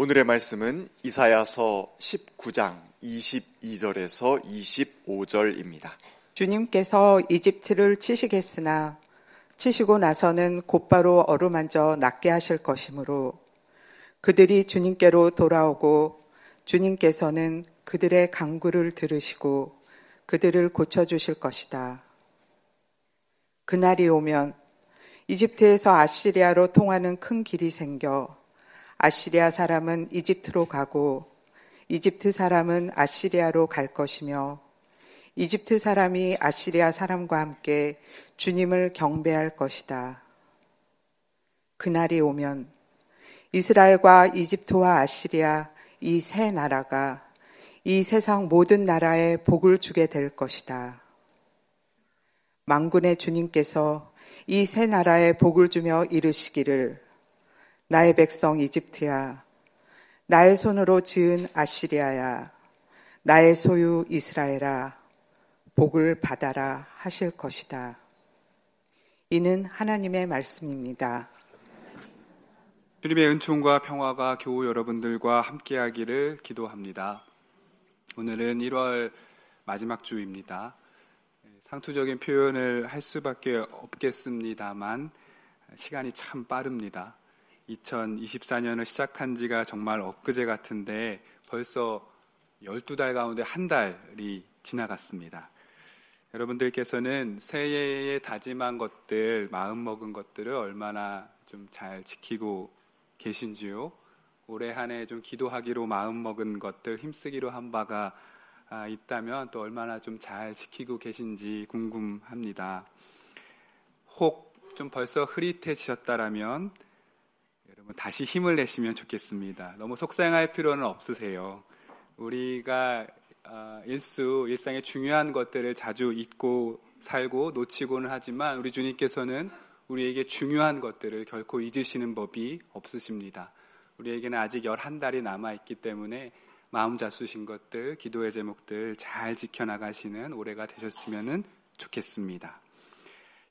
오늘의 말씀은 이사야서 19장 22절에서 25절입니다. 주님께서 이집트를 치시겠으나 치시고 나서는 곧바로 어루만져 낫게 하실 것이므로 그들이 주님께로 돌아오고 주님께서는 그들의 강구를 들으시고 그들을 고쳐 주실 것이다. 그날이 오면 이집트에서 아시리아로 통하는 큰 길이 생겨 아시리아 사람은 이집트로 가고 이집트 사람은 아시리아로 갈 것이며 이집트 사람이 아시리아 사람과 함께 주님을 경배할 것이다. 그날이 오면 이스라엘과 이집트와 아시리아 이 세 나라가 이 세상 모든 나라에 복을 주게 될 것이다. 망군의 주님께서 이 세 나라에 복을 주며 이르시기를 나의 백성 이집트야 나의 손으로 지은 아시리아야 나의 소유 이스라엘아 복을 받아라 하실 것이다. 이는 하나님의 말씀입니다. 주님의 은총과 평화가 교우 여러분들과 함께하기를 기도합니다. 오늘은 1월 마지막 주입니다. 상투적인 표현을 할 수밖에 없겠습니다만 시간이 참 빠릅니다. 2024년을 시작한 지가 정말 엊그제 같은데 벌써 12달 가운데 한 달이 지나갔습니다. 여러분들께서는 새해에 다짐한 것들, 마음먹은 것들을 얼마나 좀 잘 지키고 계신지요? 올해 한 해 좀 기도하기로 마음먹은 것들, 힘쓰기로 한 바가 아, 있다면 또 얼마나 좀 잘 지키고 계신지 궁금합니다. 혹 좀 벌써 흐릿해지셨다라면 다시 힘을 내시면 좋겠습니다. 너무 속상할 필요는 없으세요. 우리가 아, 일수 일상의 중요한 것들을 자주 잊고 살고 놓치고는 하지만 우리 주님께서는 우리에게 중요한 것들을 결코 잊으시는 법이 없으십니다. 우리에게는 아직 11달이 남아있기 때문에 마음 잡수신 것들, 기도의 제목들 잘 지켜나가시는 올해가 되셨으면 좋겠습니다.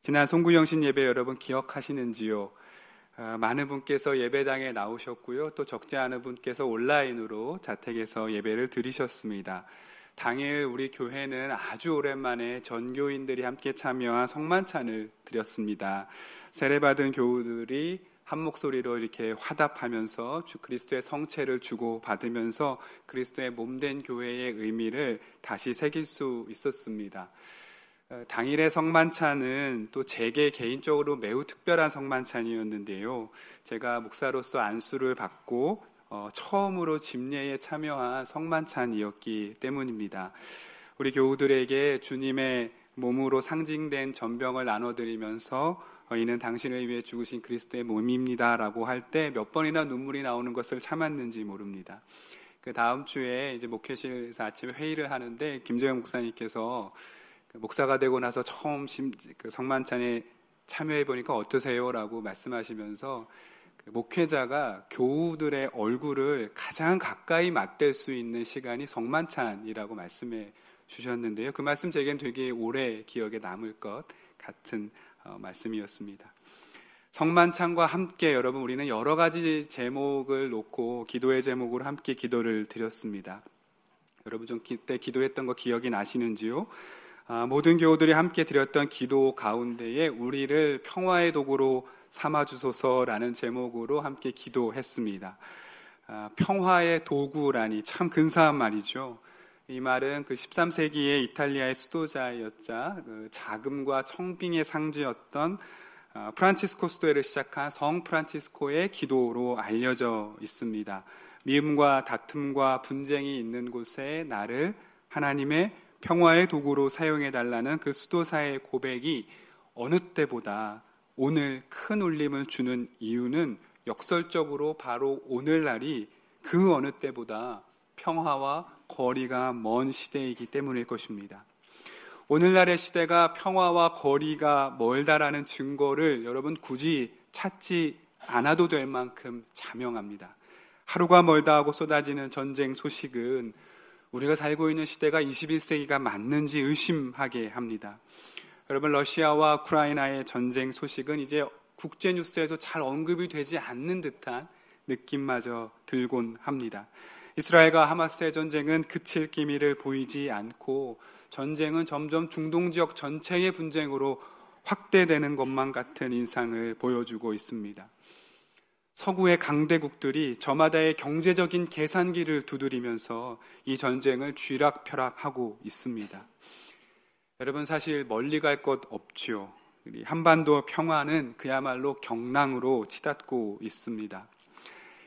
지난 송구영신 예배 여러분 기억하시는지요? 어, 많은 분께서 예배당에 나오셨고요. 또 적지 않은 분께서 온라인으로 자택에서 예배를 드리셨습니다. 당일 우리 교회는 아주 오랜만에 전교인들이 함께 참여한 성만찬을 드렸습니다. 세례받은 교우들이 한 목소리로 이렇게 화답하면서 주 그리스도의 성체를 주고 받으면서 그리스도의 몸된 교회의 의미를 다시 새길 수 있었습니다. 어, 당일의 성만찬은 또 제게 개인적으로 매우 특별한 성만찬이었는데요. 제가 목사로서 안수를 받고 어, 처음으로 집례에 참여한 성만찬이었기 때문입니다. 우리 교우들에게 주님의 몸으로 상징된 전병을 나눠드리면서 어, 이는 당신을 위해 죽으신 그리스도의 몸입니다라고 할 때 몇 번이나 눈물이 나오는 것을 참았는지 모릅니다. 그 다음 주에 이제 목회실에서 아침에 회의를 하는데 김재영 목사님께서 그 목사가 되고 나서 처음 그 성만찬에 참여해 보니까 어떠세요라고 말씀하시면서 그 목회자가 교우들의 얼굴을 가장 가까이 맞댈 수 있는 시간이 성만찬이라고 말씀해 주셨는데요. 그 말씀 제겐 되게 오래 기억에 남을 것 같은 어, 말씀이었습니다. 성만찬과 함께 여러분 우리는 여러 가지 제목을 놓고 기도의 제목으로 함께 기도를 드렸습니다. 여러분 좀 그때 기도했던 거 기억이 나시는지요? 아, 모든 교우들이 함께 드렸던 기도 가운데에 우리를 평화의 도구로 삼아 주소서라는 제목으로 함께 기도했습니다. 아, 평화의 도구라니 참 근사한 말이죠. 이 말은 그 13세기의 이탈리아의 수도자였자 그 자금과 청빙의 상징이었던 어, 프란치스코 수도회를 시작한 성 프란치스코의 기도로 알려져 있습니다. 미움과 다툼과 분쟁이 있는 곳에 나를 하나님의 평화의 도구로 사용해 달라는 그 수도사의 고백이 어느 때보다 오늘 큰 울림을 주는 이유는 역설적으로 바로 오늘날이 그 어느 때보다 평화와 거리가 먼 시대이기 때문일 것입니다. 오늘날의 시대가 평화와 거리가 멀다라는 증거를 여러분 굳이 찾지 않아도 될 만큼 자명합니다. 하루가 멀다 하고 쏟아지는 전쟁 소식은 우리가 살고 있는 시대가 21세기가 맞는지 의심하게 합니다. 여러분, 러시아와 우크라이나의 전쟁 소식은 이제 국제 뉴스에도 잘 언급이 되지 않는 듯한 느낌마저 들곤 합니다. 이스라엘과 하마스의 전쟁은 그칠 기미를 보이지 않고 전쟁은 점점 중동 지역 전체의 분쟁으로 확대되는 것만 같은 인상을 보여주고 있습니다. 서구의 강대국들이 저마다의 경제적인 계산기를 두드리면서 이 전쟁을 쥐락펴락하고 있습니다. 여러분 사실 멀리 갈 것 없지요. 한반도 평화는 그야말로 경랑으로 치닫고 있습니다.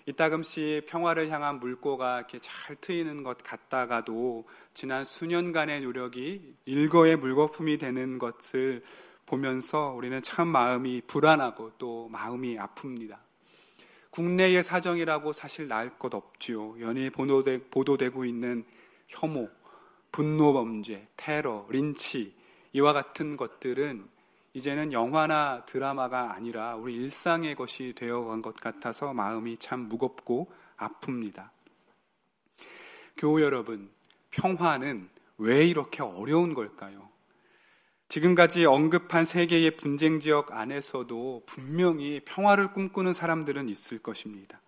이따금씩 평화를 향한 물꼬가 이렇게 잘 트이는 것 같다가도 지난 수년간의 노력이 일거의 물거품이 되는 것을 보면서 우리는 참 마음이 불안하고 또 마음이 아픕니다. 국내의 사정이라고 사실 나을 것 없지요. 연일 보도되, 보도되고 있는 혐오, 분노 범죄, 테러, 린치 이와 같은 것들은 이제는 영화나 드라마가 아니라 우리 일상의 것이 되어간 것 같아서 마음이 참 무겁고 아픕니다. 교우 여러분, 평화는 왜 이렇게 어려운 걸까요? 지금까지 언급한 세계의 분쟁 지역 안에서도 분명히 평화를 꿈꾸는 사람들은 있을 것입니다.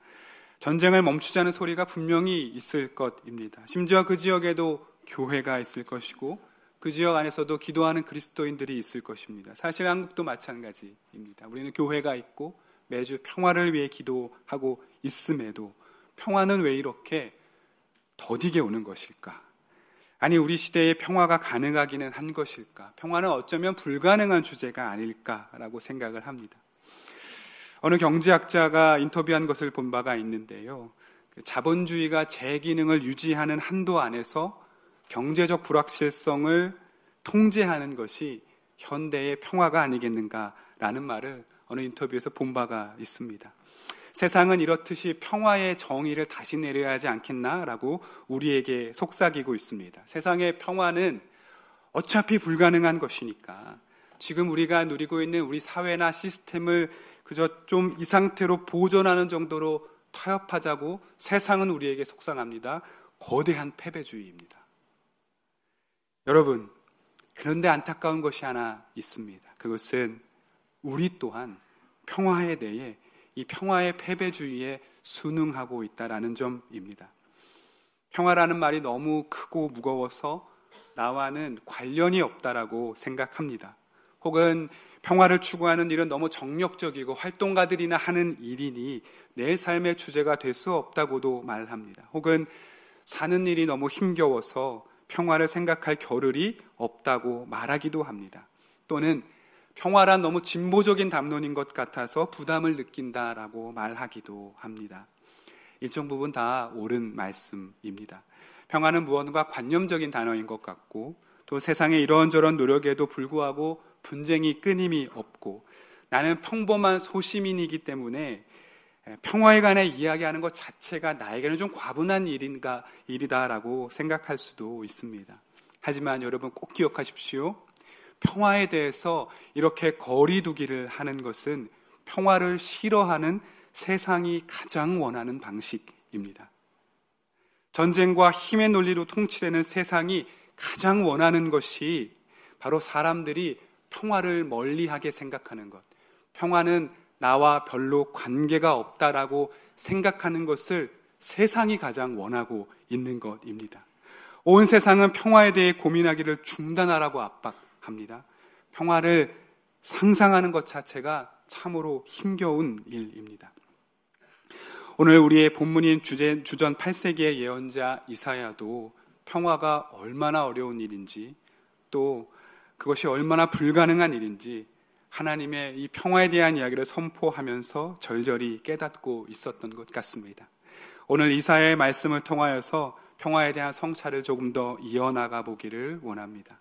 전쟁을 멈추자는 소리가 분명히 있을 것입니다. 심지어 그 지역에도 교회가 있을 것이고 그 지역 안에서도 기도하는 그리스도인들이 있을 것입니다. 사실 한국도 마찬가지입니다. 우리는 교회가 있고 매주 평화를 위해 기도하고 있음에도 평화는 왜 이렇게 더디게 오는 것일까? 아니, 우리 시대에 평화가 가능하기는 한 것일까? 평화는 어쩌면 불가능한 주제가 아닐까라고 생각을 합니다. 어느 경제학자가 인터뷰한 것을 본 바가 있는데요. 그 자본주의가 제 기능을 유지하는 한도 안에서 경제적 불확실성을 통제하는 것이 현대의 평화가 아니겠는가라는 말을 어느 인터뷰에서 본 바가 있습니다. 세상은 이렇듯이 평화의 정의를 다시 내려야 하지 않겠나라고 우리에게 속삭이고 있습니다. 세상의 평화는 어차피 불가능한 것이니까 지금 우리가 누리고 있는 우리 사회나 시스템을 그저 좀 이 상태로 보존하는 정도로 타협하자고 세상은 우리에게 속상합니다. 거대한 패배주의입니다. 여러분, 그런데 안타까운 것이 하나 있습니다. 그것은 우리 또한 평화에 대해 이 평화의 패배주의에 순응하고 있다라는 점입니다. 평화라는 말이 너무 크고 무거워서 나와는 관련이 없다라고 생각합니다. 혹은 평화를 추구하는 일은 너무 정력적이고 활동가들이나 하는 일이니 내 삶의 주제가 될 수 없다고도 말합니다. 혹은 사는 일이 너무 힘겨워서 평화를 생각할 겨를이 없다고 말하기도 합니다. 또는 평화란 너무 진보적인 담론인 것 같아서 부담을 느낀다라고 말하기도 합니다. 일정 부분 다 옳은 말씀입니다. 평화는 무언가 관념적인 단어인 것 같고 또 세상의 이런저런 노력에도 불구하고 분쟁이 끊임이 없고 나는 평범한 소시민이기 때문에 평화에 관해 이야기하는 것 자체가 나에게는 좀 과분한 일인가 일이다라고 생각할 수도 있습니다. 하지만 여러분 꼭 기억하십시오. 평화에 대해서 이렇게 거리두기를 하는 것은 평화를 싫어하는 세상이 가장 원하는 방식입니다. 전쟁과 힘의 논리로 통치되는 세상이 가장 원하는 것이 바로 사람들이 평화를 멀리하게 생각하는 것. 평화는 나와 별로 관계가 없다라고 생각하는 것을 세상이 가장 원하고 있는 것입니다. 온 세상은 평화에 대해 고민하기를 중단하라고 압박, 합니다. 평화를 상상하는 것 자체가 참으로 힘겨운 일입니다. 오늘 우리의 본문인 주전 8세기의 예언자 이사야도 평화가 얼마나 어려운 일인지 또 그것이 얼마나 불가능한 일인지 하나님의 이 평화에 대한 이야기를 선포하면서 절절히 깨닫고 있었던 것 같습니다. 오늘 이사야의 말씀을 통하여서 평화에 대한 성찰을 조금 더 이어나가 보기를 원합니다.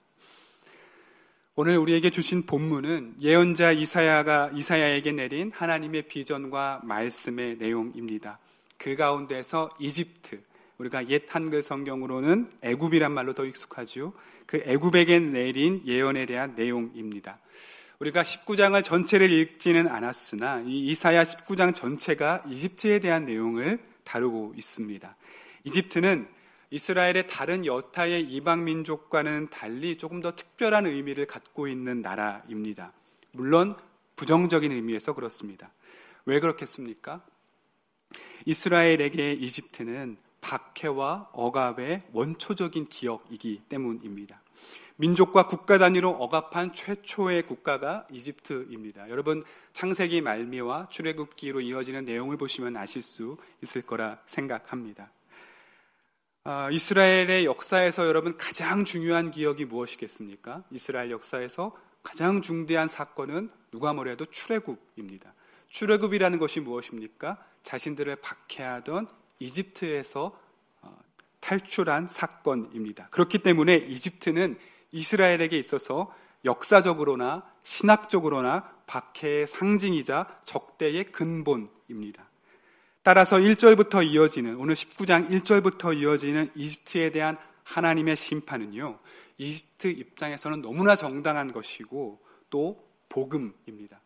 오늘 우리에게 주신 본문은 예언자 이사야가 이사야에게 내린 하나님의 비전과 말씀의 내용입니다. 그 가운데서 이집트 우리가 옛 한글 성경으로는 애굽이란 말로 더 익숙하죠. 그 애굽에게 내린 예언에 대한 내용입니다. 우리가 19장을 전체를 읽지는 않았으나 이 이사야 19장 전체가 이집트에 대한 내용을 다루고 있습니다. 이집트는 이스라엘의 다른 여타의 이방 민족과는 달리 조금 더 특별한 의미를 갖고 있는 나라입니다. 물론 부정적인 의미에서 그렇습니다. 왜 그렇겠습니까? 이스라엘에게 이집트는 박해와 억압의 원초적인 기억이기 때문입니다. 민족과 국가 단위로 억압한 최초의 국가가 이집트입니다. 여러분 창세기 말미와 출애굽기로 이어지는 내용을 보시면 아실 수 있을 거라 생각합니다. 아, 이스라엘의 역사에서 여러분 가장 중요한 기억이 무엇이겠습니까? 이스라엘 역사에서 가장 중대한 사건은 누가 뭐래도 출애굽입니다. 출애굽이라는 것이 무엇입니까? 자신들을 박해하던 이집트에서 어, 탈출한 사건입니다. 그렇기 때문에 이집트는 이스라엘에게 있어서 역사적으로나 신학적으로나 박해의 상징이자 적대의 근본입니다. 따라서 1절부터 이어지는 오늘 19장 1절부터 이어지는 이집트에 대한 하나님의 심판은요. 이집트 입장에서는 너무나 정당한 것이고 또 복음입니다.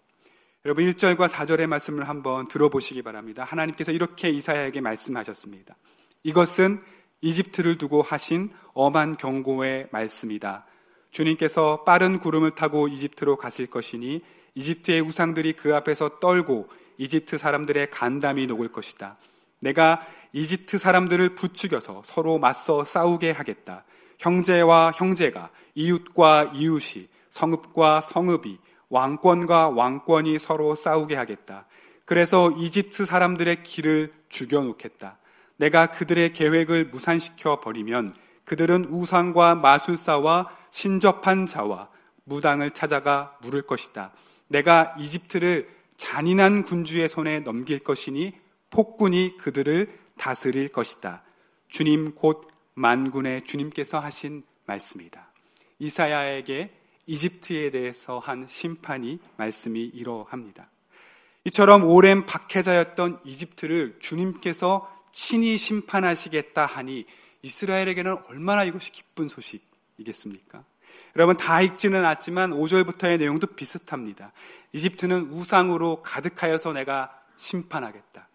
여러분 1절과 4절의 말씀을 한번 들어보시기 바랍니다. 하나님께서 이렇게 이사야에게 말씀하셨습니다. 이것은 이집트를 두고 하신 엄한 경고의 말씀이다. 주님께서 빠른 구름을 타고 이집트로 가실 것이니 이집트의 우상들이 그 앞에서 떨고 이집트 사람들의 간담이 녹을 것이다. 내가 이집트 사람들을 부추겨서 서로 맞서 싸우게 하겠다. 형제와 형제가, 이웃과 이웃이, 성읍과 성읍이, 왕권과 왕권이 서로 싸우게 하겠다. 그래서 이집트 사람들의 길을 죽여놓겠다. 내가 그들의 계획을 무산시켜 버리면 그들은 우상과 마술사와 신접한 자와 무당을 찾아가 물을 것이다. 내가 이집트를 잔인한 군주의 손에 넘길 것이니 폭군이 그들을 다스릴 것이다. 주님 곧 만군의 주님께서 하신 말씀이다. 이사야에게 이집트에 대해서 한 심판이 말씀이 이러합니다. 이처럼 오랜 박해자였던 이집트를 주님께서 친히 심판하시겠다 하니 이스라엘에게는 얼마나 이것이 기쁜 소식이겠습니까? 여러분 다 읽지는 않지만 5절부터의 내용도 비슷합니다. 이집트는 우상으로 가득하여서 내가 심판하겠다.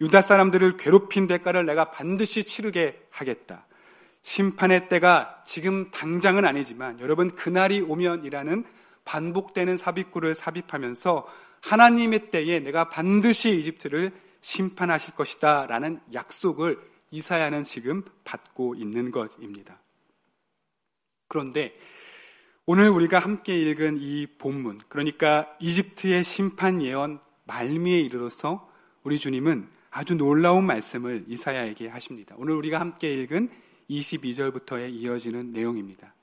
유다 사람들을 괴롭힌 대가를 내가 반드시 치르게 하겠다. 심판의 때가 지금 당장은 아니지만 여러분 그날이 오면이라는 반복되는 삽입구를 삽입하면서 하나님의 때에 내가 반드시 이집트를 심판하실 것이다 라는 약속을 이사야는 지금 받고 있는 것입니다. 그런데 오늘 우리가 함께 읽은 이 본문, 그러니까 이집트의 심판 예언 말미에 이르러서 우리 주님은 아주 놀라운 말씀을 이사야에게 하십니다. 오늘 우리가 함께 읽은 22절부터의 이어지는 내용입니다.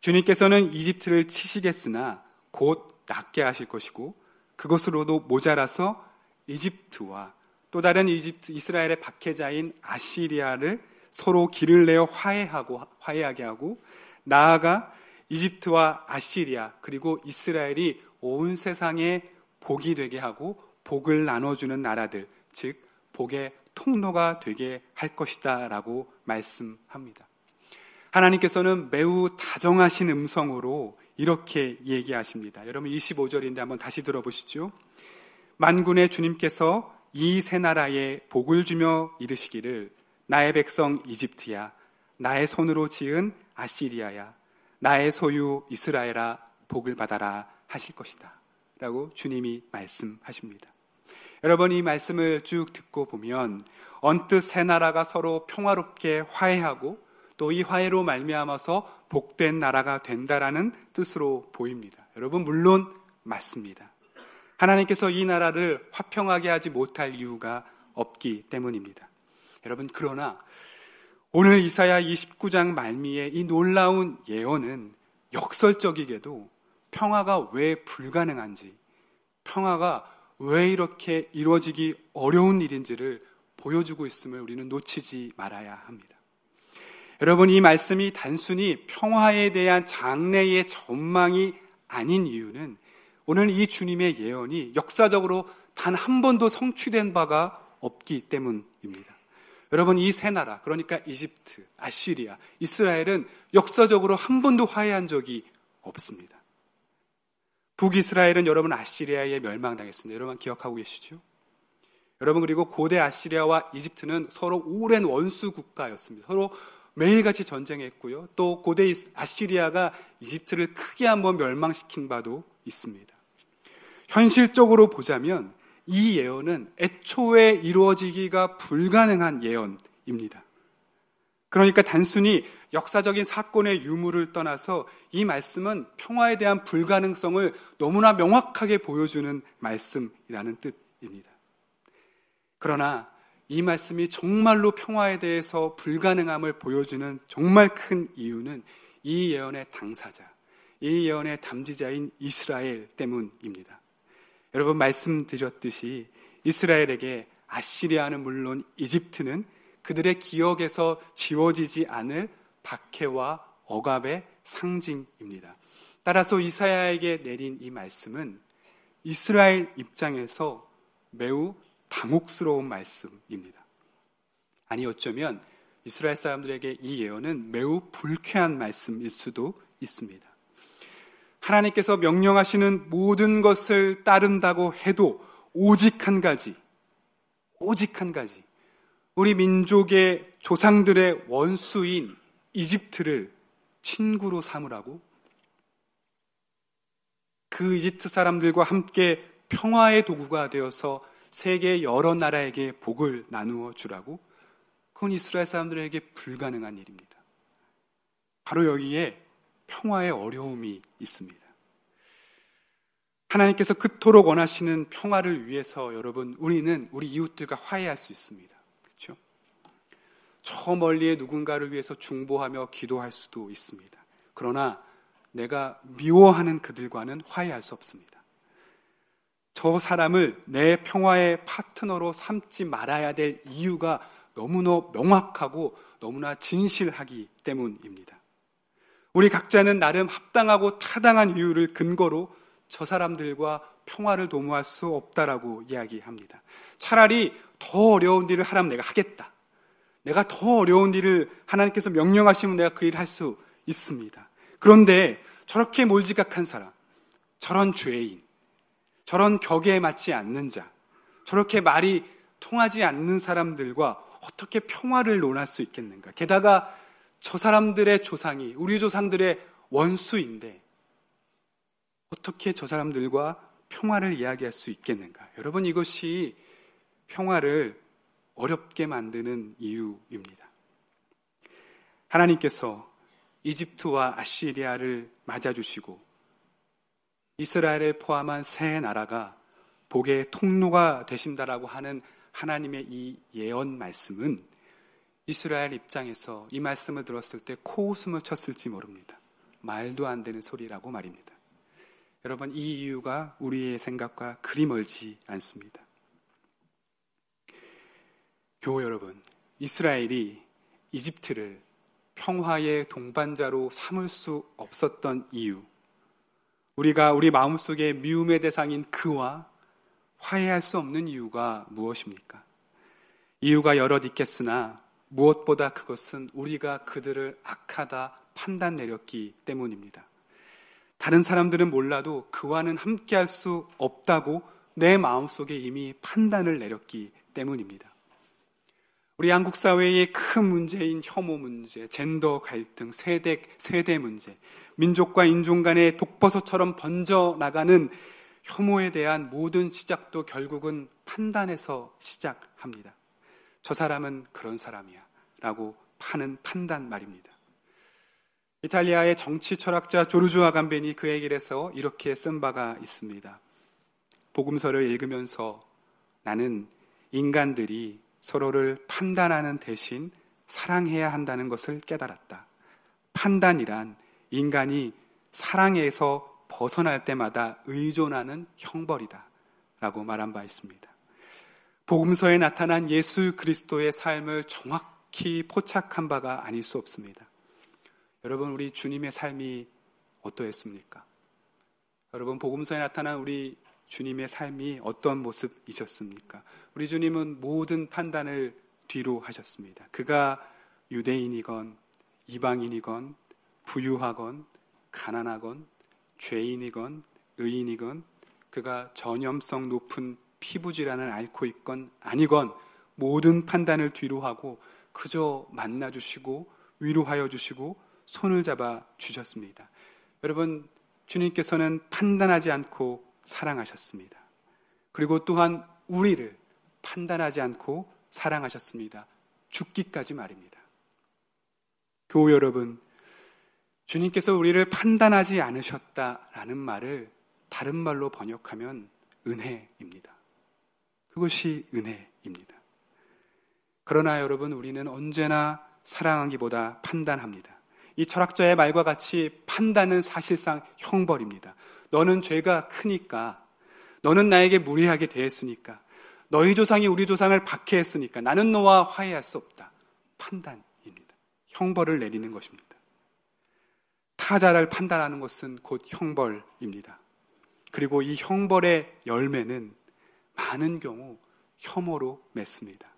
주님께서는 이집트를 치시겠으나 곧 낫게 하실 것이고 그것으로도 모자라서 이집트와 또 다른 이집트 이스라엘의 박해자인 아시리아를 서로 길을 내어 화해하고 화해하게 하고 나아가 이집트와 아시리아 그리고 이스라엘이 온 세상에 복이 되게 하고 복을 나눠주는 나라들, 즉 복의 통로가 되게 할 것이다라고 말씀합니다. 하나님께서는 매우 다정하신 음성으로 이렇게 얘기하십니다. 여러분 25절인데 한번 다시 들어보시죠. 만군의 주님께서 이새 나라에 복을 주며 이르시기를 나의 백성 이집트야 나의 손으로 지은 아시리아야 나의 소유 이스라엘아 복을 받아라 하실 것이다. 라고 주님이 말씀하십니다. 여러분 이 말씀을 쭉 듣고 보면 언뜻 새 나라가 서로 평화롭게 화해하고 또 이 화해로 말미암아서 복된 나라가 된다라는 뜻으로 보입니다. 여러분 물론 맞습니다. 하나님께서 이 나라를 화평하게 하지 못할 이유가 없기 때문입니다. 여러분 그러나 오늘 이사야 29장 말미에 이 놀라운 예언은 역설적이게도 평화가 왜 불가능한지, 평화가 왜 이렇게 이루어지기 어려운 일인지를 보여주고 있음을 우리는 놓치지 말아야 합니다. 여러분, 이 말씀이 단순히 평화에 대한 장래의 전망이 아닌 이유는 오늘 이 주님의 예언이 역사적으로 단 한 번도 성취된 바가 없기 때문입니다. 여러분 이 세 나라 그러니까 이집트, 아시리아, 이스라엘은 역사적으로 한 번도 화해한 적이 없습니다. 북이스라엘은 여러분 아시리아에 멸망당했습니다. 여러분 기억하고 계시죠? 여러분 그리고 고대 아시리아와 이집트는 서로 오랜 원수 국가였습니다. 서로 매일같이 전쟁했고요. 또 고대 아시리아가 이집트를 크게 한번 멸망시킨 바도 있습니다. 현실적으로 보자면 이 예언은 애초에 이루어지기가 불가능한 예언입니다. 그러니까 단순히 역사적인 사건의 유무를 떠나서 이 말씀은 평화에 대한 불가능성을 너무나 명확하게 보여주는 말씀이라는 뜻입니다. 그러나 이 말씀이 정말로 평화에 대해서 불가능함을 보여주는 정말 큰 이유는 이 예언의 당사자, 이 예언의 담지자인 이스라엘 때문입니다. 여러분 말씀드렸듯이 이스라엘에게 아시리아는 물론 이집트는 그들의 기억에서 지워지지 않을 박해와 억압의 상징입니다. 따라서 이사야에게 내린 이 말씀은 이스라엘 입장에서 매우 당혹스러운 말씀입니다. 아니 어쩌면 이스라엘 사람들에게 이 예언은 매우 불쾌한 말씀일 수도 있습니다. 하나님께서 명령하시는 모든 것을 따른다고 해도 오직 한 가지, 오직 한 가지. 우리 민족의 조상들의 원수인 이집트를 친구로 삼으라고 그 이집트 사람들과 함께 평화의 도구가 되어서 세계 여러 나라에게 복을 나누어 주라고 그건 이스라엘 사람들에게 불가능한 일입니다. 바로 여기에 평화의 어려움이 있습니다. 하나님께서 그토록 원하시는 평화를 위해서 여러분 우리는 우리 이웃들과 화해할 수 있습니다. 그렇죠? 저 멀리에 누군가를 위해서 중보하며 기도할 수도 있습니다. 그러나 내가 미워하는 그들과는 화해할 수 없습니다. 저 사람을 내 평화의 파트너로 삼지 말아야 될 이유가 너무나 명확하고 너무나 진실하기 때문입니다. 우리 각자는 나름 합당하고 타당한 이유를 근거로 저 사람들과 평화를 도모할 수 없다라고 이야기합니다. 차라리 더 어려운 일을 하라면 내가 하겠다. 내가 더 어려운 일을 하나님께서 명령하시면 내가 그 일을 할 수 있습니다. 그런데 저렇게 몰지각한 사람, 저런 죄인, 저런 격에 맞지 않는 자, 저렇게 말이 통하지 않는 사람들과 어떻게 평화를 논할 수 있겠는가? 게다가 저 사람들의 조상이 우리 조상들의 원수인데 어떻게 저 사람들과 평화를 이야기할 수 있겠는가? 여러분 이것이 평화를 어렵게 만드는 이유입니다. 하나님께서 이집트와 아시리아를 맞아주시고 이스라엘을 포함한 세 나라가 복의 통로가 되신다라고 하는 하나님의 이 예언 말씀은 이스라엘 입장에서 이 말씀을 들었을 때 코웃음을 쳤을지 모릅니다. 말도 안 되는 소리라고 말입니다. 여러분, 이 이유가 우리의 생각과 그리 멀지 않습니다. 교우 여러분, 이스라엘이 이집트를 평화의 동반자로 삼을 수 없었던 이유, 우리가 우리 마음속에 미움의 대상인 그와 화해할 수 없는 이유가 무엇입니까? 이유가 여럿 있겠으나 무엇보다 그것은 우리가 그들을 악하다 판단 내렸기 때문입니다. 다른 사람들은 몰라도 그와는 함께 할 수 없다고 내 마음속에 이미 판단을 내렸기 때문입니다. 우리 한국 사회의 큰 문제인 혐오 문제, 젠더 갈등, 세대, 세대 문제, 민족과 인종 간의 독버섯처럼 번져 나가는 혐오에 대한 모든 시작도 결국은 판단에서 시작합니다. 저 사람은 그런 사람이야. 라고 파는 판단 말입니다. 이탈리아의 정치 철학자 조르주 아감벤이 그 얘기를 해서 이렇게 쓴 바가 있습니다. 복음서를 읽으면서 나는 인간들이 서로를 판단하는 대신 사랑해야 한다는 것을 깨달았다. 판단이란 인간이 사랑에서 벗어날 때마다 의존하는 형벌이다. 라고 말한 바 있습니다. 복음서에 나타난 예수 그리스도의 삶을 정확 히 포착한 바가 아닐 수 없습니다. 여러분, 우리 주님의 삶이 어떠했습니까? 여러분, 복음서에 나타난 우리 주님의 삶이 어떤 모습이셨습니까? 우리 주님은 모든 판단을 뒤로 하셨습니다. 그가 유대인이건 이방인이건 부유하건 가난하건 죄인이건 의인이건 그가 전염성 높은 피부 질환을 앓고 있건 아니건 모든 판단을 뒤로 하고 그저 만나 주시고 위로하여 주시고 손을 잡아 주셨습니다. 여러분 주님께서는 판단하지 않고 사랑하셨습니다. 그리고 또한 우리를 판단하지 않고 사랑하셨습니다. 죽기까지 말입니다. 교우 여러분, 주님께서 우리를 판단하지 않으셨다라는 말을 다른 말로 번역하면 은혜입니다. 그것이 은혜입니다. 그러나 여러분, 우리는 언제나 사랑하기보다 판단합니다. 이 철학자의 말과 같이 판단은 사실상 형벌입니다. 너는 죄가 크니까, 너는 나에게 무례하게 대했으니까, 너희 조상이 우리 조상을 박해했으니까 나는 너와 화해할 수 없다. 판단입니다. 형벌을 내리는 것입니다. 타자를 판단하는 것은 곧 형벌입니다. 그리고 이 형벌의 열매는 많은 경우 혐오로 맺습니다.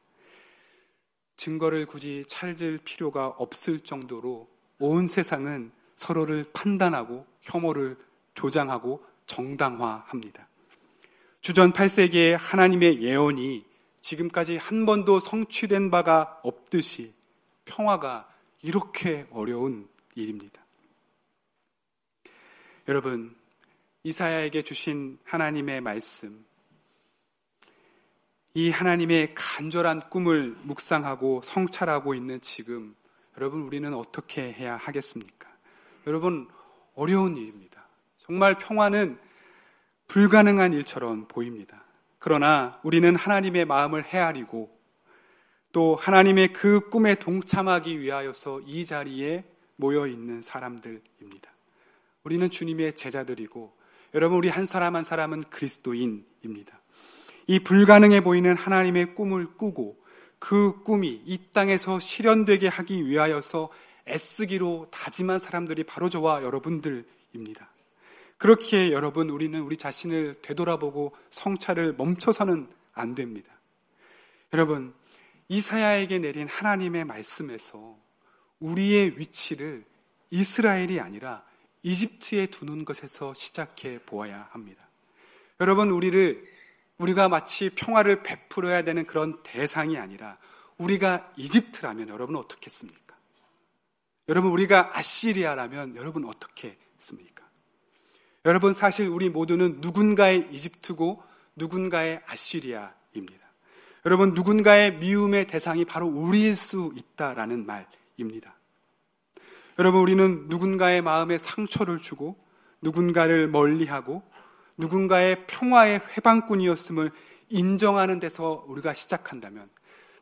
증거를 굳이 찾을 필요가 없을 정도로 온 세상은 서로를 판단하고 혐오를 조장하고 정당화합니다. 주전 8세기의 하나님의 예언이 지금까지 한 번도 성취된 바가 없듯이 평화가 이렇게 어려운 일입니다. 여러분, 이사야에게 주신 하나님의 말씀, 이 하나님의 간절한 꿈을 묵상하고 성찰하고 있는 지금, 여러분, 우리는 어떻게 해야 하겠습니까? 여러분, 어려운 일입니다. 정말 평화는 불가능한 일처럼 보입니다. 그러나 우리는 하나님의 마음을 헤아리고 또 하나님의 그 꿈에 동참하기 위하여서 이 자리에 모여 있는 사람들입니다. 우리는 주님의 제자들이고 여러분 우리 한 사람 한 사람은 그리스도인입니다. 이 불가능해 보이는 하나님의 꿈을 꾸고 그 꿈이 이 땅에서 실현되게 하기 위하여서 애쓰기로 다짐한 사람들이 바로 저와 여러분들입니다. 그렇기에 여러분 우리는 우리 자신을 되돌아보고 성찰을 멈춰서는 안 됩니다. 여러분 이사야에게 내린 하나님의 말씀에서 우리의 위치를 이스라엘이 아니라 이집트에 두는 것에서 시작해 보아야 합니다. 여러분, 우리를, 우리가 마치 평화를 베풀어야 되는 그런 대상이 아니라 우리가 이집트라면 여러분 어떻겠습니까? 여러분, 우리가 아시리아라면 여러분 어떻겠습니까? 여러분, 사실 우리 모두는 누군가의 이집트고 누군가의 아시리아입니다. 여러분, 누군가의 미움의 대상이 바로 우리일 수 있다라는 말입니다. 여러분, 우리는 누군가의 마음에 상처를 주고 누군가를 멀리하고 누군가의 평화의 회방꾼이었음을 인정하는 데서 우리가 시작한다면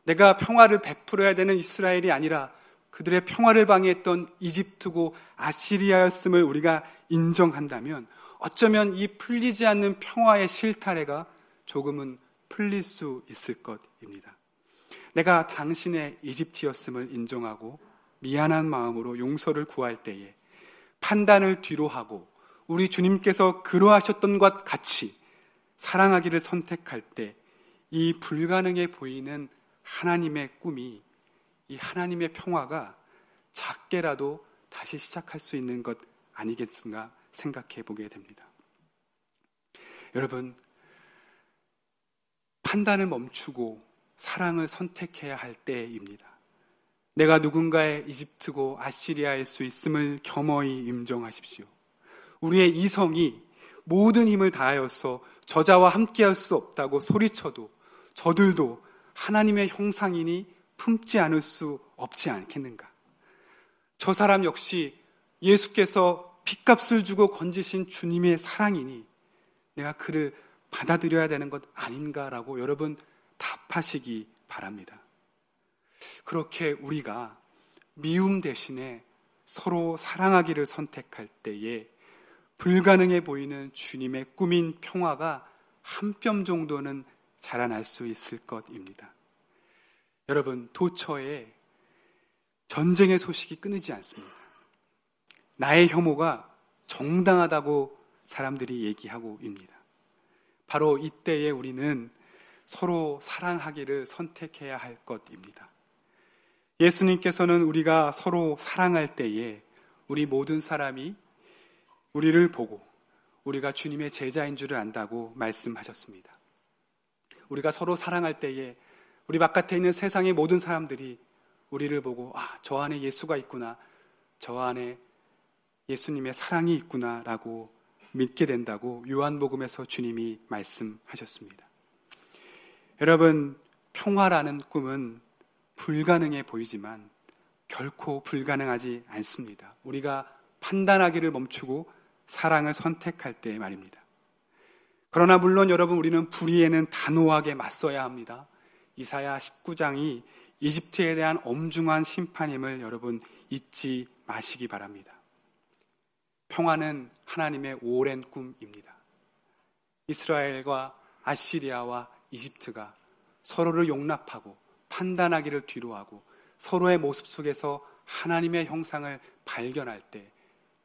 내가 평화를 베풀어야 되는 이스라엘이 아니라 그들의 평화를 방해했던 이집트고 아시리아였음을 우리가 인정한다면 어쩌면 이 풀리지 않는 평화의 실타래가 조금은 풀릴 수 있을 것입니다. 내가 당신의 이집트였음을 인정하고 미안한 마음으로 용서를 구할 때에 판단을 뒤로 하고 우리 주님께서 그러하셨던 것 같이 사랑하기를 선택할 때 이 불가능해 보이는 하나님의 꿈이 이 하나님의 평화가 작게라도 다시 시작할 수 있는 것 아니겠는가 생각해 보게 됩니다. 여러분, 판단을 멈추고 사랑을 선택해야 할 때입니다. 내가 누군가의 이집트고 아시리아일 수 있음을 겸허히 임정하십시오. 우리의 이성이 모든 힘을 다하여서 저자와 함께할 수 없다고 소리쳐도 저들도 하나님의 형상이니 품지 않을 수 없지 않겠는가? 저 사람 역시 예수께서 핏값을 주고 건지신 주님의 사랑이니 내가 그를 받아들여야 되는 것 아닌가라고 여러분 답하시기 바랍니다. 그렇게 우리가 미움 대신에 서로 사랑하기를 선택할 때에 불가능해 보이는 주님의 꿈인 평화가 한 뼘 정도는 자라날 수 있을 것입니다. 여러분, 도처에 전쟁의 소식이 끊이지 않습니다. 나의 혐오가 정당하다고 사람들이 얘기하고 입니다. 바로 이때에 우리는 서로 사랑하기를 선택해야 할 것입니다. 예수님께서는 우리가 서로 사랑할 때에 우리 모든 사람이 우리를 보고 우리가 주님의 제자인 줄을 안다고 말씀하셨습니다. 우리가 서로 사랑할 때에 우리 바깥에 있는 세상의 모든 사람들이 우리를 보고 아, 저 안에 예수가 있구나. 저 안에 예수님의 사랑이 있구나라고 믿게 된다고 요한복음에서 주님이 말씀하셨습니다. 여러분, 평화라는 꿈은 불가능해 보이지만 결코 불가능하지 않습니다. 우리가 판단하기를 멈추고 사랑을 선택할 때 말입니다. 그러나 물론 여러분 우리는 불의에는 단호하게 맞서야 합니다. 이사야 19장이 이집트에 대한 엄중한 심판임을 여러분 잊지 마시기 바랍니다. 평화는 하나님의 오랜 꿈입니다. 이스라엘과 아시리아와 이집트가 서로를 용납하고 판단하기를 뒤로하고 서로의 모습 속에서 하나님의 형상을 발견할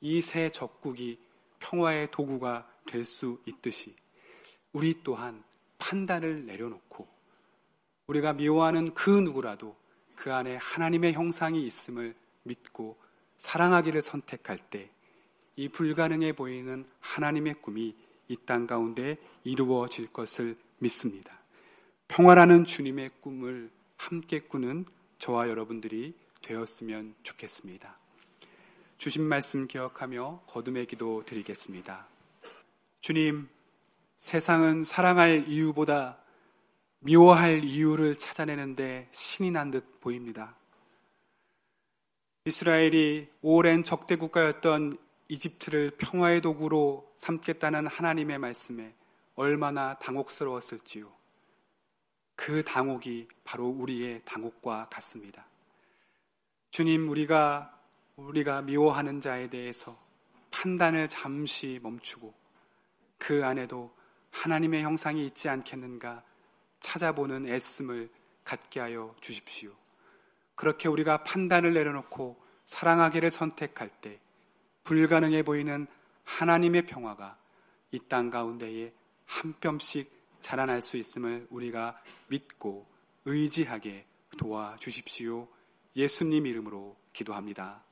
때이새 적국이 평화의 도구가 될 수 있듯이 우리 또한 판단을 내려놓고 우리가 미워하는 그 누구라도 그 안에 하나님의 형상이 있음을 믿고 사랑하기를 선택할 때 이 불가능해 보이는 하나님의 꿈이 이 땅 가운데 이루어질 것을 믿습니다. 평화라는 주님의 꿈을 함께 꾸는 저와 여러분들이 되었으면 좋겠습니다. 주신 말씀 기억하며 거듭의 기도 드리겠습니다. 주님, 세상은 사랑할 이유보다 미워할 이유를 찾아내는데 신이 난 듯 보입니다. 이스라엘이 오랜 적대 국가였던 이집트를 평화의 도구로 삼겠다는 하나님의 말씀에 얼마나 당혹스러웠을지요. 그 당혹이 바로 우리의 당혹과 같습니다. 주님, 우리가 우리가 미워하는 자에 대해서 판단을 잠시 멈추고 그 안에도 하나님의 형상이 있지 않겠는가 찾아보는 애씀을 갖게 하여 주십시오. 그렇게 우리가 판단을 내려놓고 사랑하기를 선택할 때 불가능해 보이는 하나님의 평화가 이 땅 가운데에 한 뼘씩 자라날 수 있음을 우리가 믿고 의지하게 도와주십시오. 예수님 이름으로 기도합니다.